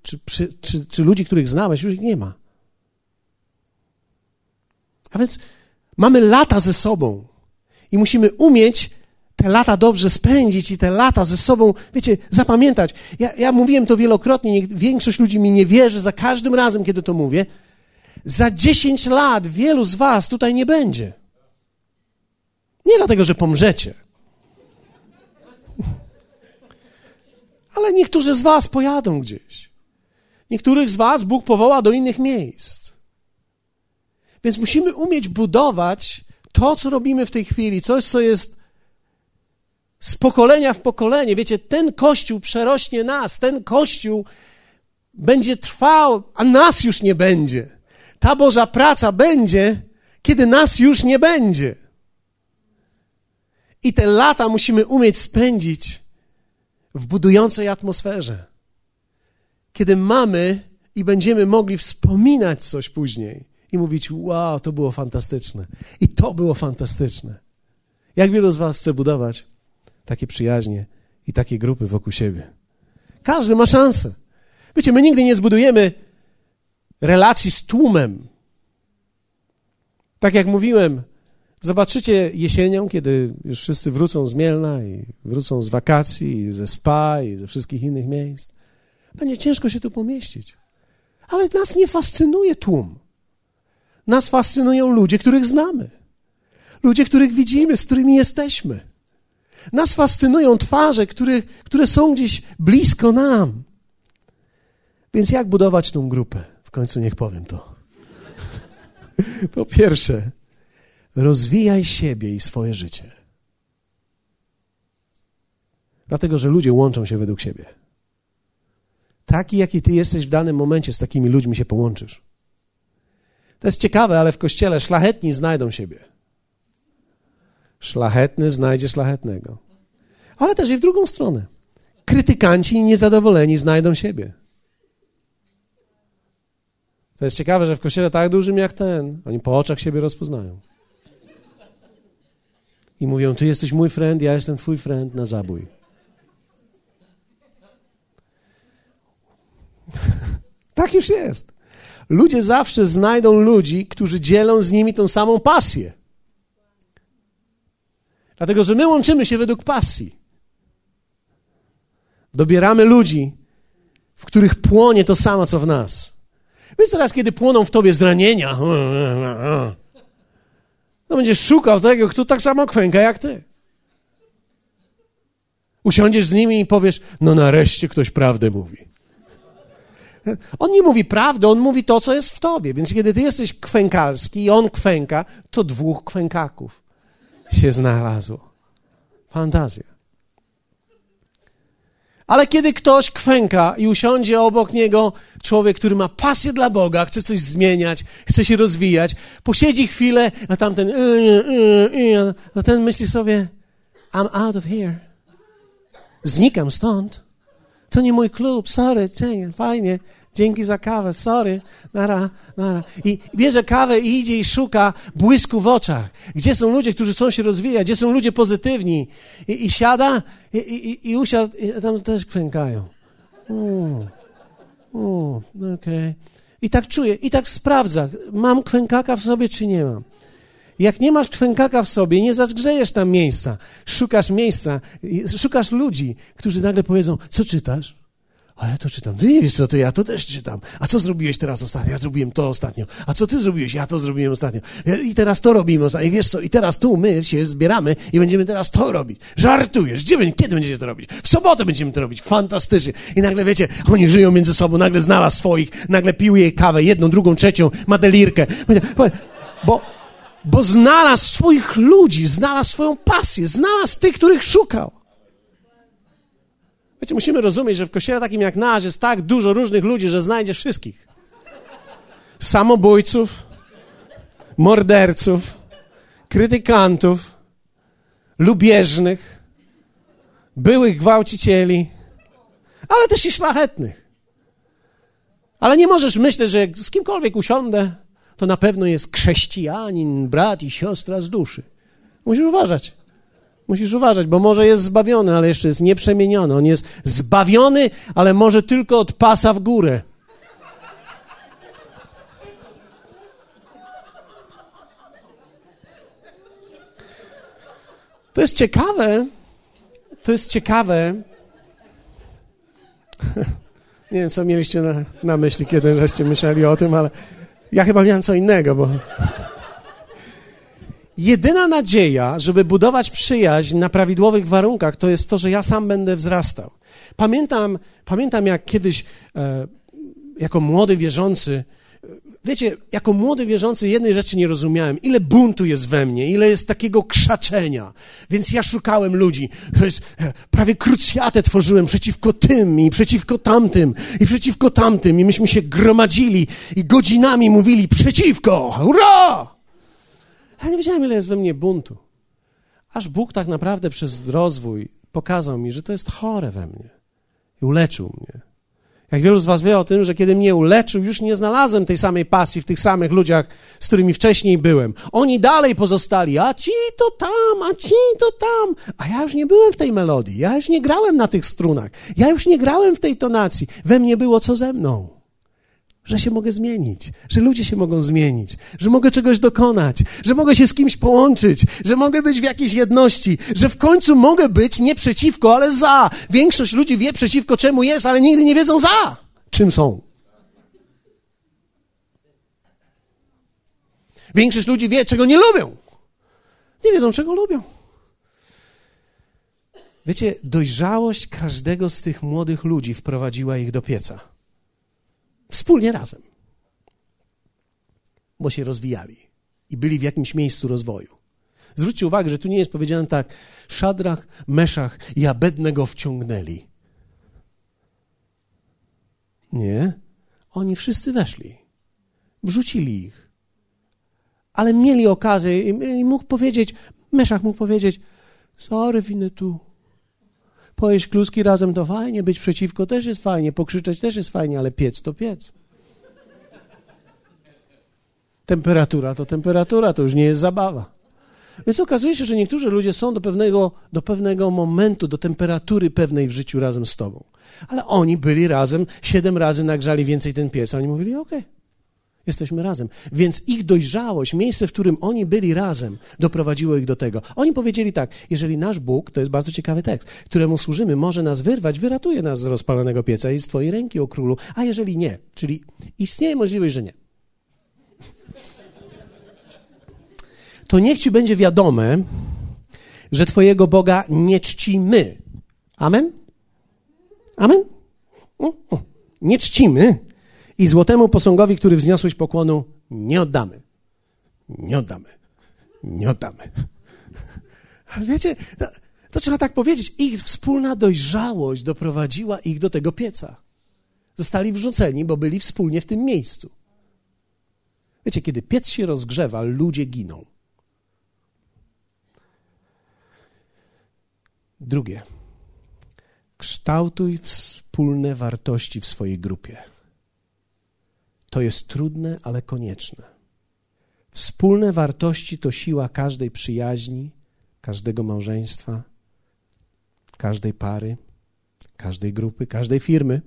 czy, czy, czy, czy ludzi, których znałeś, już ich nie ma. A więc mamy lata ze sobą i musimy umieć te lata dobrze spędzić i te lata ze sobą, wiecie, zapamiętać. Ja, ja mówiłem to wielokrotnie, większość ludzi mi nie wierzy za każdym razem, kiedy to mówię. Za 10 lat wielu z Was tutaj nie będzie. Nie dlatego, że pomrzecie. Ale niektórzy z Was pojadą gdzieś. Niektórych z Was Bóg powoła do innych miejsc. Więc musimy umieć budować to, co robimy w tej chwili, coś, co jest z pokolenia w pokolenie. Wiecie, ten kościół przerośnie nas, ten kościół będzie trwał, a nas już nie będzie. Ta Boża praca będzie, kiedy nas już nie będzie. I te lata musimy umieć spędzić w budującej atmosferze. Kiedy mamy i będziemy mogli wspominać coś później i mówić: Wow, to było fantastyczne. I to było fantastyczne. Jak wielu z Was chce budować takie przyjaźnie i takie grupy wokół siebie? Każdy ma szansę. Wiecie, my nigdy nie zbudujemy relacji z tłumem. Tak jak mówiłem, zobaczycie jesienią, kiedy już wszyscy wrócą z Mielna i wrócą z wakacji, i ze spa i ze wszystkich innych miejsc. Będzie ciężko się tu pomieścić. Ale nas nie fascynuje tłum. Nas fascynują ludzie, których znamy. Ludzie, których widzimy, z którymi jesteśmy. Nas fascynują twarze, które, które są gdzieś blisko nam. Więc jak budować tą grupę? W końcu niech powiem to. Po pierwsze, rozwijaj siebie i swoje życie. Dlatego, że ludzie łączą się według siebie. Taki, jaki ty jesteś w danym momencie, z takimi ludźmi się połączysz. To jest ciekawe, ale w kościele szlachetni znajdą siebie. Szlachetny znajdzie szlachetnego. Ale też i w drugą stronę. Krytykanci i niezadowoleni znajdą siebie. To jest ciekawe, że w kościele tak dużym jak ten, oni po oczach siebie rozpoznają. I mówią, ty jesteś mój friend, ja jestem twój friend na zabój. tak już jest. Ludzie zawsze znajdą ludzi, którzy dzielą z nimi tą samą pasję. Dlatego, że my łączymy się według pasji. Dobieramy ludzi, w których płonie to samo, co w nas. Więc teraz, kiedy płoną w tobie zranienia, to będziesz szukał tego, kto tak samo kwęka jak ty. Usiądziesz z nimi i powiesz, no nareszcie ktoś prawdę mówi. On nie mówi prawdy, on mówi to, co jest w tobie. Więc kiedy ty jesteś kwękalski i on kwęka, to dwóch kwękaków się znalazło. Fantazja. Ale kiedy ktoś kwęka i usiądzie obok niego człowiek, który ma pasję dla Boga, chce coś zmieniać, chce się rozwijać, posiedzi chwilę, a tamten, y, y, y, a ten myśli sobie, I'm out of here. Znikam stąd. To nie mój klub, sorry, fajnie, dzięki za kawę, sorry, nara, nara. I bierze kawę i idzie i szuka błysku w oczach. Gdzie są ludzie, którzy chcą się rozwijać, gdzie są ludzie pozytywni. I, i siada i, i, i usiadł, i tam też kwękają. Okej. Okay. I tak czuje, i tak sprawdza, mam kwękaka w sobie, czy nie mam. Jak nie masz kwękaka w sobie, nie zagrzejesz tam miejsca. Szukasz miejsca, szukasz ludzi, którzy nagle powiedzą, co czytasz? A ja to czytam. Ty nie wiesz co, to ja to też czytam. A co zrobiłeś teraz ostatnio? Ja zrobiłem to ostatnio. A co ty zrobiłeś? Ja to zrobiłem ostatnio. I teraz to robimy ostatnio. I wiesz co, i teraz tu my się zbieramy i będziemy teraz to robić. Żartujesz. Gdzie, kiedy będziecie to robić? W sobotę będziemy to robić. Fantastycznie. I nagle wiecie, oni żyją między sobą, nagle znalazł swoich, nagle pił jej kawę, jedną, drugą, trzecią, ma delirkę. Bo, bo znalazł swoich ludzi, znalazł swoją pasję, znalazł tych, których szukał. Wiecie, musimy rozumieć, że w kościele takim jak nasz jest tak dużo różnych ludzi, że znajdziesz wszystkich. Samobójców, morderców, krytykantów, lubieżnych, byłych gwałcicieli, ale też i szlachetnych. Ale nie możesz myśleć, że z kimkolwiek usiądę, to na pewno jest chrześcijanin, brat i siostra z duszy. Musisz uważać. Musisz uważać, bo może jest zbawiony, ale jeszcze jest nieprzemieniony. On jest zbawiony, ale może tylko od pasa w górę. To jest ciekawe. To jest ciekawe. Nie wiem, co mieliście na, na myśli, kiedy żeście myśleli o tym, ale ja chyba miałem co innego, bo. Jedyna nadzieja, żeby budować przyjaźń na prawidłowych warunkach, to jest to, że ja sam będę wzrastał. Pamiętam, pamiętam jak kiedyś, e, jako młody wierzący, wiecie, jako młody wierzący jednej rzeczy nie rozumiałem. Ile buntu jest we mnie, ile jest takiego krzaczenia. Więc ja szukałem ludzi. To jest, e, prawie krucjatę tworzyłem przeciwko tym i przeciwko tamtym i przeciwko tamtym. I myśmy się gromadzili i godzinami mówili przeciwko, hurra! Ja nie wiedziałem, ile jest we mnie buntu. Aż Bóg tak naprawdę przez rozwój pokazał mi, że to jest chore we mnie. I uleczył mnie. Jak wielu z Was wie o tym, że kiedy mnie uleczył, już nie znalazłem tej samej pasji w tych samych ludziach, z którymi wcześniej byłem. Oni dalej pozostali, a ci to tam, a ci to tam. A ja już nie byłem w tej melodii, ja już nie grałem na tych strunach, ja już nie grałem w tej tonacji. We mnie było co ze mną że się mogę zmienić, że ludzie się mogą zmienić, że mogę czegoś dokonać, że mogę się z kimś połączyć, że mogę być w jakiejś jedności, że w końcu mogę być nie przeciwko, ale za. Większość ludzi wie przeciwko czemu jest, ale nigdy nie wiedzą za czym są. Większość ludzi wie, czego nie lubią. Nie wiedzą, czego lubią. Wiecie, dojrzałość każdego z tych młodych ludzi wprowadziła ich do pieca. Wspólnie razem. Bo się rozwijali i byli w jakimś miejscu rozwoju. Zwróćcie uwagę, że tu nie jest powiedziane tak, Szadrach, Meszach i Abednego wciągnęli. Nie. Oni wszyscy weszli. Wrzucili ich. Ale mieli okazję i mógł powiedzieć, Meszach mógł powiedzieć, sorry, winę tu. Pojeść kluski razem to fajnie, być przeciwko też jest fajnie, pokrzyczeć też jest fajnie, ale piec to piec. Temperatura to temperatura, to już nie jest zabawa. Więc okazuje się, że niektórzy ludzie są do pewnego, do pewnego momentu, do temperatury pewnej w życiu razem z tobą. Ale oni byli razem, siedem razy nagrzali więcej ten piec, a oni mówili, okej. Okay. Jesteśmy razem. Więc ich dojrzałość, miejsce, w którym oni byli razem, doprowadziło ich do tego. Oni powiedzieli tak: jeżeli nasz Bóg, to jest bardzo ciekawy tekst, któremu służymy, może nas wyrwać, wyratuje nas z rozpalonego pieca i z Twojej ręki, o królu, a jeżeli nie, czyli istnieje możliwość, że nie. To niech Ci będzie wiadome, że Twojego Boga nie czcimy. Amen? Amen? Nie czcimy i złotemu posągowi, który wzniosłeś pokłonu, nie oddamy. Nie oddamy. Nie oddamy. Wiecie, to, to trzeba tak powiedzieć. Ich wspólna dojrzałość doprowadziła ich do tego pieca. Zostali wrzuceni, bo byli wspólnie w tym miejscu. Wiecie, kiedy piec się rozgrzewa, ludzie giną. Drugie. Kształtuj wspólne wartości w swojej grupie. To jest trudne, ale konieczne. Wspólne wartości to siła każdej przyjaźni, każdego małżeństwa, każdej pary, każdej grupy, każdej firmy.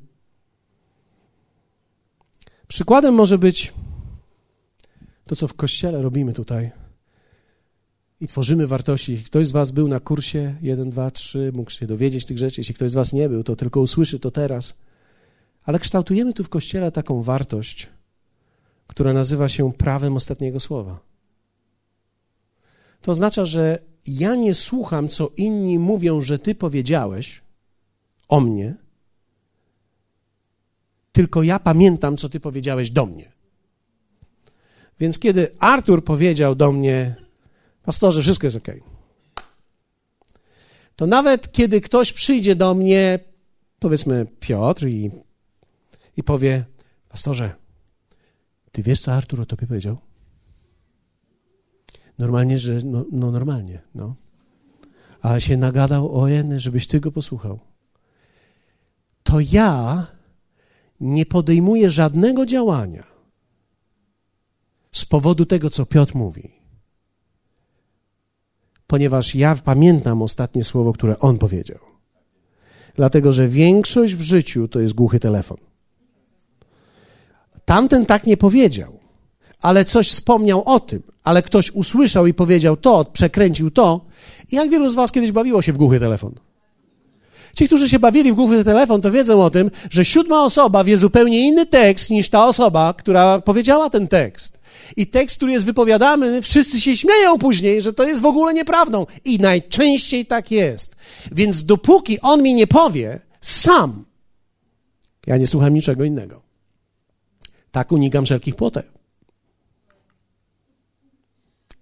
Przykładem może być to, co w kościele robimy tutaj. I tworzymy wartości. Jeśli ktoś z Was był na kursie 1, 2, 3, mógł się dowiedzieć tych rzeczy. Jeśli ktoś z Was nie był, to tylko usłyszy to teraz. Ale kształtujemy tu w kościele taką wartość, która nazywa się prawem ostatniego słowa. To oznacza, że ja nie słucham, co inni mówią, że ty powiedziałeś o mnie, tylko ja pamiętam, co ty powiedziałeś do mnie. Więc kiedy Artur powiedział do mnie, pastorze, wszystko jest ok, to nawet kiedy ktoś przyjdzie do mnie, powiedzmy Piotr, i, i powie, pastorze, ty wiesz, co Artur o tobie powiedział? Normalnie, że no, no normalnie, no. Ale się nagadał o jeny, żebyś ty go posłuchał. To ja nie podejmuje żadnego działania z powodu tego, co Piotr mówi. Ponieważ ja pamiętam ostatnie słowo, które on powiedział. Dlatego, że większość w życiu to jest głuchy telefon. Tamten tak nie powiedział, ale coś wspomniał o tym, ale ktoś usłyszał i powiedział to, przekręcił to. I jak wielu z Was kiedyś bawiło się w głuchy telefon? Ci, którzy się bawili w głuchy telefon, to wiedzą o tym, że siódma osoba wie zupełnie inny tekst niż ta osoba, która powiedziała ten tekst. I tekst, który jest wypowiadany, wszyscy się śmieją później, że to jest w ogóle nieprawdą. I najczęściej tak jest. Więc dopóki on mi nie powie sam, ja nie słucham niczego innego. Tak unikam wszelkich płotek.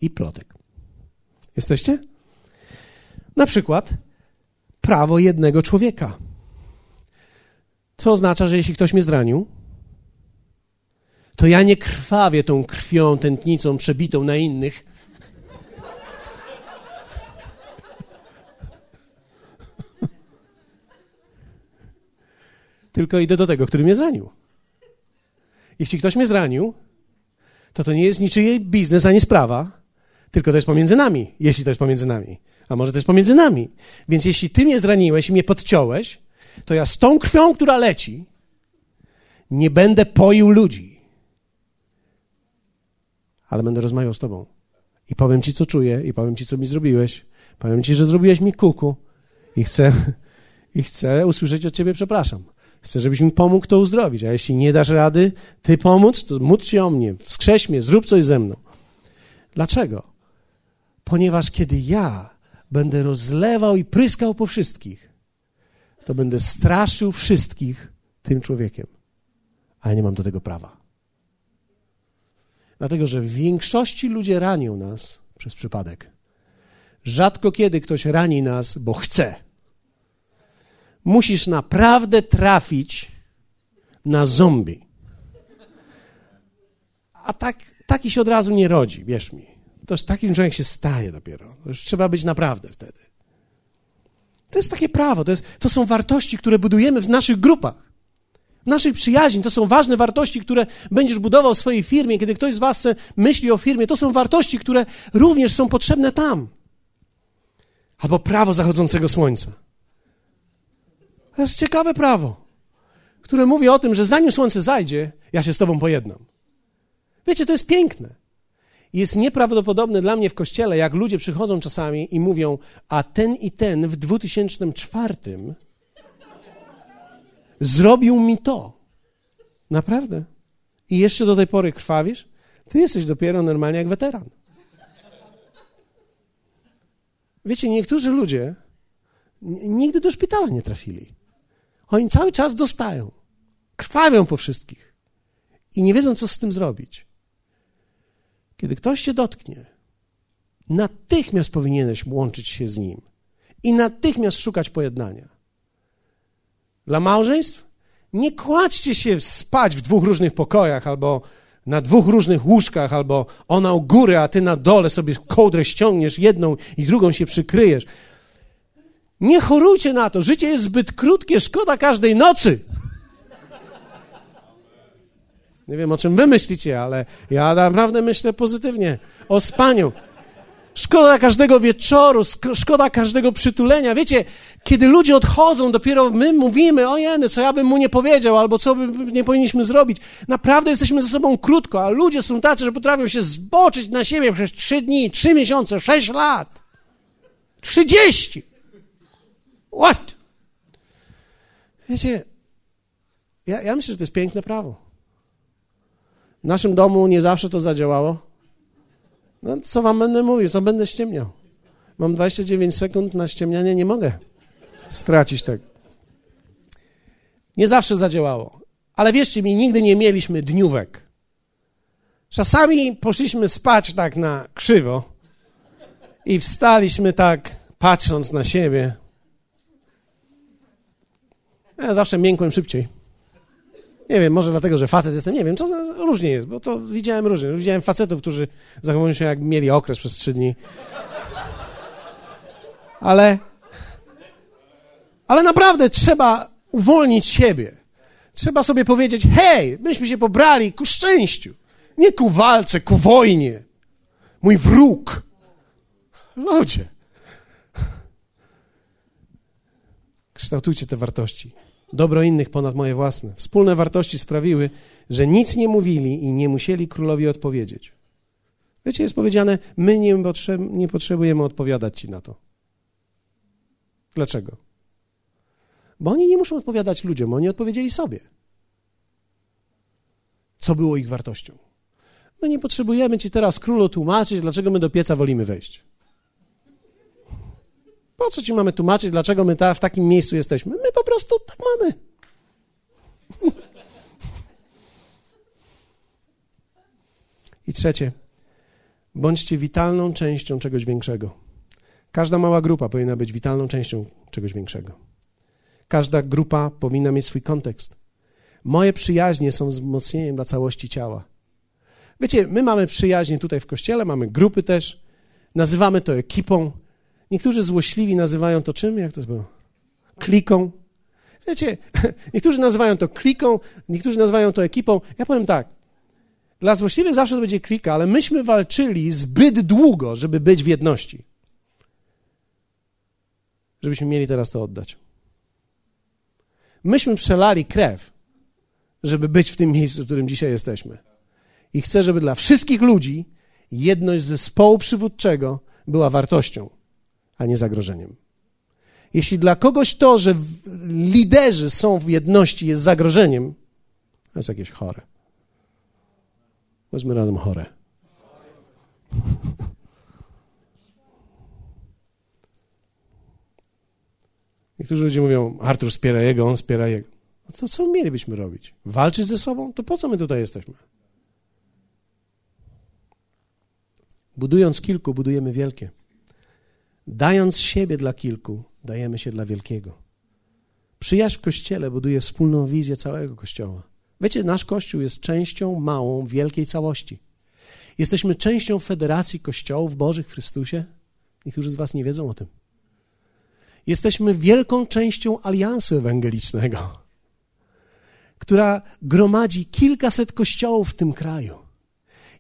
I plotek. Jesteście? Na przykład prawo jednego człowieka. Co oznacza, że jeśli ktoś mnie zranił, to ja nie krwawię tą krwią, tętnicą przebitą na innych. Tylko idę do tego, który mnie zranił. Jeśli ktoś mnie zranił, to to nie jest niczyjej biznes ani sprawa, tylko to jest pomiędzy nami, jeśli to jest pomiędzy nami. A może to jest pomiędzy nami. Więc jeśli ty mnie zraniłeś i mnie podciąłeś, to ja z tą krwią, która leci, nie będę poił ludzi. Ale będę rozmawiał z tobą. I powiem ci, co czuję, i powiem ci, co mi zrobiłeś. Powiem ci, że zrobiłeś mi kuku. I chcę, i chcę usłyszeć od ciebie przepraszam. Chcę, żebyś mi pomógł to uzdrowić. A jeśli nie dasz rady, ty pomóc, to módl się o mnie, wskrześ mnie, zrób coś ze mną. Dlaczego? Ponieważ kiedy ja będę rozlewał i pryskał po wszystkich, to będę straszył wszystkich tym człowiekiem. A ja nie mam do tego prawa. Dlatego, że w większości ludzie ranią nas przez przypadek. Rzadko kiedy ktoś rani nas, bo chce. Musisz naprawdę trafić na zombie. A tak, taki się od razu nie rodzi, wierz mi. To już takim człowiek się staje dopiero. To już trzeba być naprawdę wtedy. To jest takie prawo, to, jest, to są wartości, które budujemy w naszych grupach. W naszej przyjaźni to są ważne wartości, które będziesz budował w swojej firmie. Kiedy ktoś z Was myśli o firmie, to są wartości, które również są potrzebne tam. Albo prawo zachodzącego słońca. To jest ciekawe prawo, które mówi o tym, że zanim słońce zajdzie, ja się z Tobą pojednam. Wiecie, to jest piękne. Jest nieprawdopodobne dla mnie w kościele, jak ludzie przychodzą czasami i mówią, a ten i ten w 2004 zrobił mi to. Naprawdę. I jeszcze do tej pory krwawisz? Ty jesteś dopiero normalnie jak weteran. Wiecie, niektórzy ludzie nigdy do szpitala nie trafili. Oni cały czas dostają. Krwawią po wszystkich. I nie wiedzą, co z tym zrobić. Kiedy ktoś cię dotknie, natychmiast powinieneś łączyć się z nim i natychmiast szukać pojednania. Dla małżeństw nie kładźcie się spać w dwóch różnych pokojach albo na dwóch różnych łóżkach, albo ona u góry, a ty na dole sobie kołdrę ściągniesz, jedną i drugą się przykryjesz. Nie chorujcie na to. Życie jest zbyt krótkie, szkoda każdej nocy. Nie wiem, o czym wy myślicie, ale ja naprawdę myślę pozytywnie o spaniu. Szkoda każdego wieczoru, szkoda każdego przytulenia. Wiecie, kiedy ludzie odchodzą, dopiero my mówimy, o jeny, co ja bym mu nie powiedział, albo co by nie powinniśmy zrobić. Naprawdę jesteśmy ze sobą krótko, a ludzie są tacy, że potrafią się zboczyć na siebie przez trzy dni, trzy miesiące, sześć lat. Trzydzieści. What? Wiecie, ja, ja myślę, że to jest piękne prawo. W naszym domu nie zawsze to zadziałało. No, co wam będę mówił, co będę ściemniał? Mam 29 sekund na ściemnianie, nie mogę stracić tego. Nie zawsze zadziałało. Ale wierzcie mi, nigdy nie mieliśmy dniówek. Czasami poszliśmy spać tak na krzywo i wstaliśmy tak, patrząc na siebie. Ja zawsze miękłem szybciej. Nie wiem, może dlatego, że facet jestem, nie wiem, co różnie jest, bo to widziałem różnie. Widziałem facetów, którzy zachowują się jak mieli okres przez trzy dni. Ale, ale naprawdę trzeba uwolnić siebie. Trzeba sobie powiedzieć: hej, myśmy się pobrali ku szczęściu, nie ku walce, ku wojnie. Mój wróg. Ludzie. Kształtujcie te wartości. Dobro innych ponad moje własne. Wspólne wartości sprawiły, że nic nie mówili i nie musieli królowi odpowiedzieć. Wiecie, jest powiedziane, my nie, potrzeb, nie potrzebujemy odpowiadać ci na to. Dlaczego? Bo oni nie muszą odpowiadać ludziom, oni odpowiedzieli sobie. Co było ich wartością? My nie potrzebujemy ci teraz, królu, tłumaczyć, dlaczego my do pieca wolimy wejść. Po co ci mamy tłumaczyć, dlaczego my ta, w takim miejscu jesteśmy? My po prostu tak mamy. I trzecie, bądźcie witalną częścią czegoś większego. Każda mała grupa powinna być witalną częścią czegoś większego. Każda grupa powinna mieć swój kontekst. Moje przyjaźnie są wzmocnieniem dla całości ciała. Wiecie, my mamy przyjaźnie tutaj w kościele, mamy grupy też, nazywamy to ekipą. Niektórzy złośliwi nazywają to czym? Jak to było? Kliką. Wiecie, niektórzy nazywają to kliką, niektórzy nazywają to ekipą. Ja powiem tak, dla złośliwych zawsze to będzie klika, ale myśmy walczyli zbyt długo, żeby być w jedności. Żebyśmy mieli teraz to oddać. Myśmy przelali krew, żeby być w tym miejscu, w którym dzisiaj jesteśmy. I chcę, żeby dla wszystkich ludzi jedność zespołu przywódczego była wartością, a nie zagrożeniem. Jeśli dla kogoś to, że liderzy są w jedności, jest zagrożeniem, to jest jakieś chore. Weźmy razem chore. Niektórzy ludzie mówią, Artur wspiera jego, on wspiera jego. No to co mielibyśmy robić? Walczyć ze sobą? To po co my tutaj jesteśmy? Budując kilku, budujemy wielkie. Dając siebie dla kilku, dajemy się dla wielkiego. Przyjaźń w kościele buduje wspólną wizję całego kościoła. Wiecie, nasz kościół jest częścią małą, wielkiej całości. Jesteśmy częścią Federacji Kościołów Bożych w Chrystusie. Niektórzy z Was nie wiedzą o tym. Jesteśmy wielką częścią aliansu ewangelicznego, która gromadzi kilkaset kościołów w tym kraju.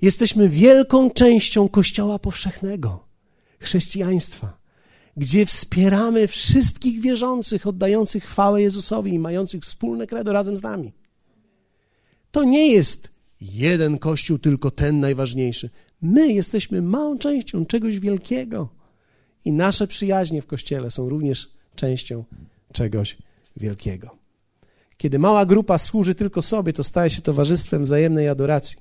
Jesteśmy wielką częścią Kościoła powszechnego, chrześcijaństwa, gdzie wspieramy wszystkich wierzących, oddających chwałę Jezusowi i mających wspólne kredo razem z nami. To nie jest jeden Kościół, tylko ten najważniejszy. My jesteśmy małą częścią czegoś wielkiego. I nasze przyjaźnie w Kościele są również częścią czegoś wielkiego. Kiedy mała grupa służy tylko sobie, to staje się towarzystwem wzajemnej adoracji.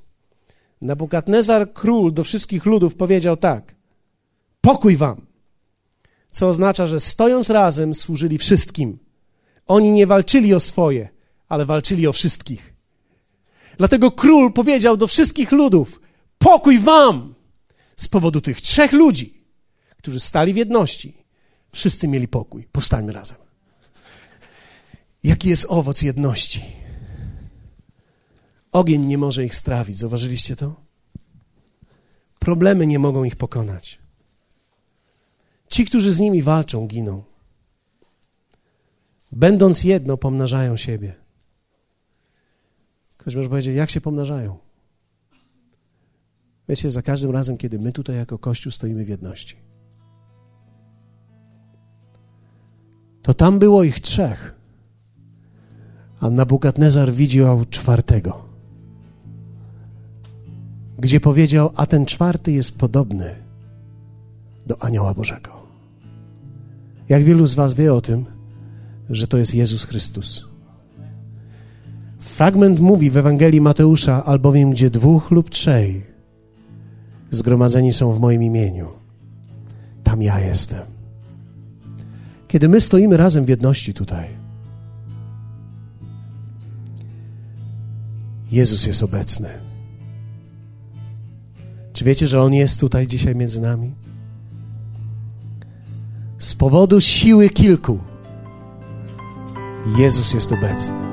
Nabukadnezar, król do wszystkich ludów, powiedział tak: Pokój wam! Co oznacza, że stojąc razem służyli wszystkim. Oni nie walczyli o swoje, ale walczyli o wszystkich. Dlatego król powiedział do wszystkich ludów: Pokój wam! Z powodu tych trzech ludzi, którzy stali w jedności, wszyscy mieli pokój. Powstańmy razem. Jaki jest owoc jedności? Ogień nie może ich strawić. Zauważyliście to? Problemy nie mogą ich pokonać. Ci, którzy z nimi walczą, giną. Będąc jedno, pomnażają siebie. Ktoś może powiedzieć, jak się pomnażają? Wiecie, za każdym razem, kiedy my tutaj jako Kościół stoimy w jedności, to tam było ich trzech, a Nabukadnezar widział czwartego, gdzie powiedział, a ten czwarty jest podobny do anioła Bożego. Jak wielu z Was wie o tym, że to jest Jezus Chrystus? Fragment mówi w Ewangelii Mateusza, albowiem gdzie dwóch lub trzej zgromadzeni są w moim imieniu, tam ja jestem. Kiedy my stoimy razem w jedności tutaj, Jezus jest obecny. Czy wiecie, że On jest tutaj dzisiaj między nami? Z powodu siły kilku Jezus jest obecny.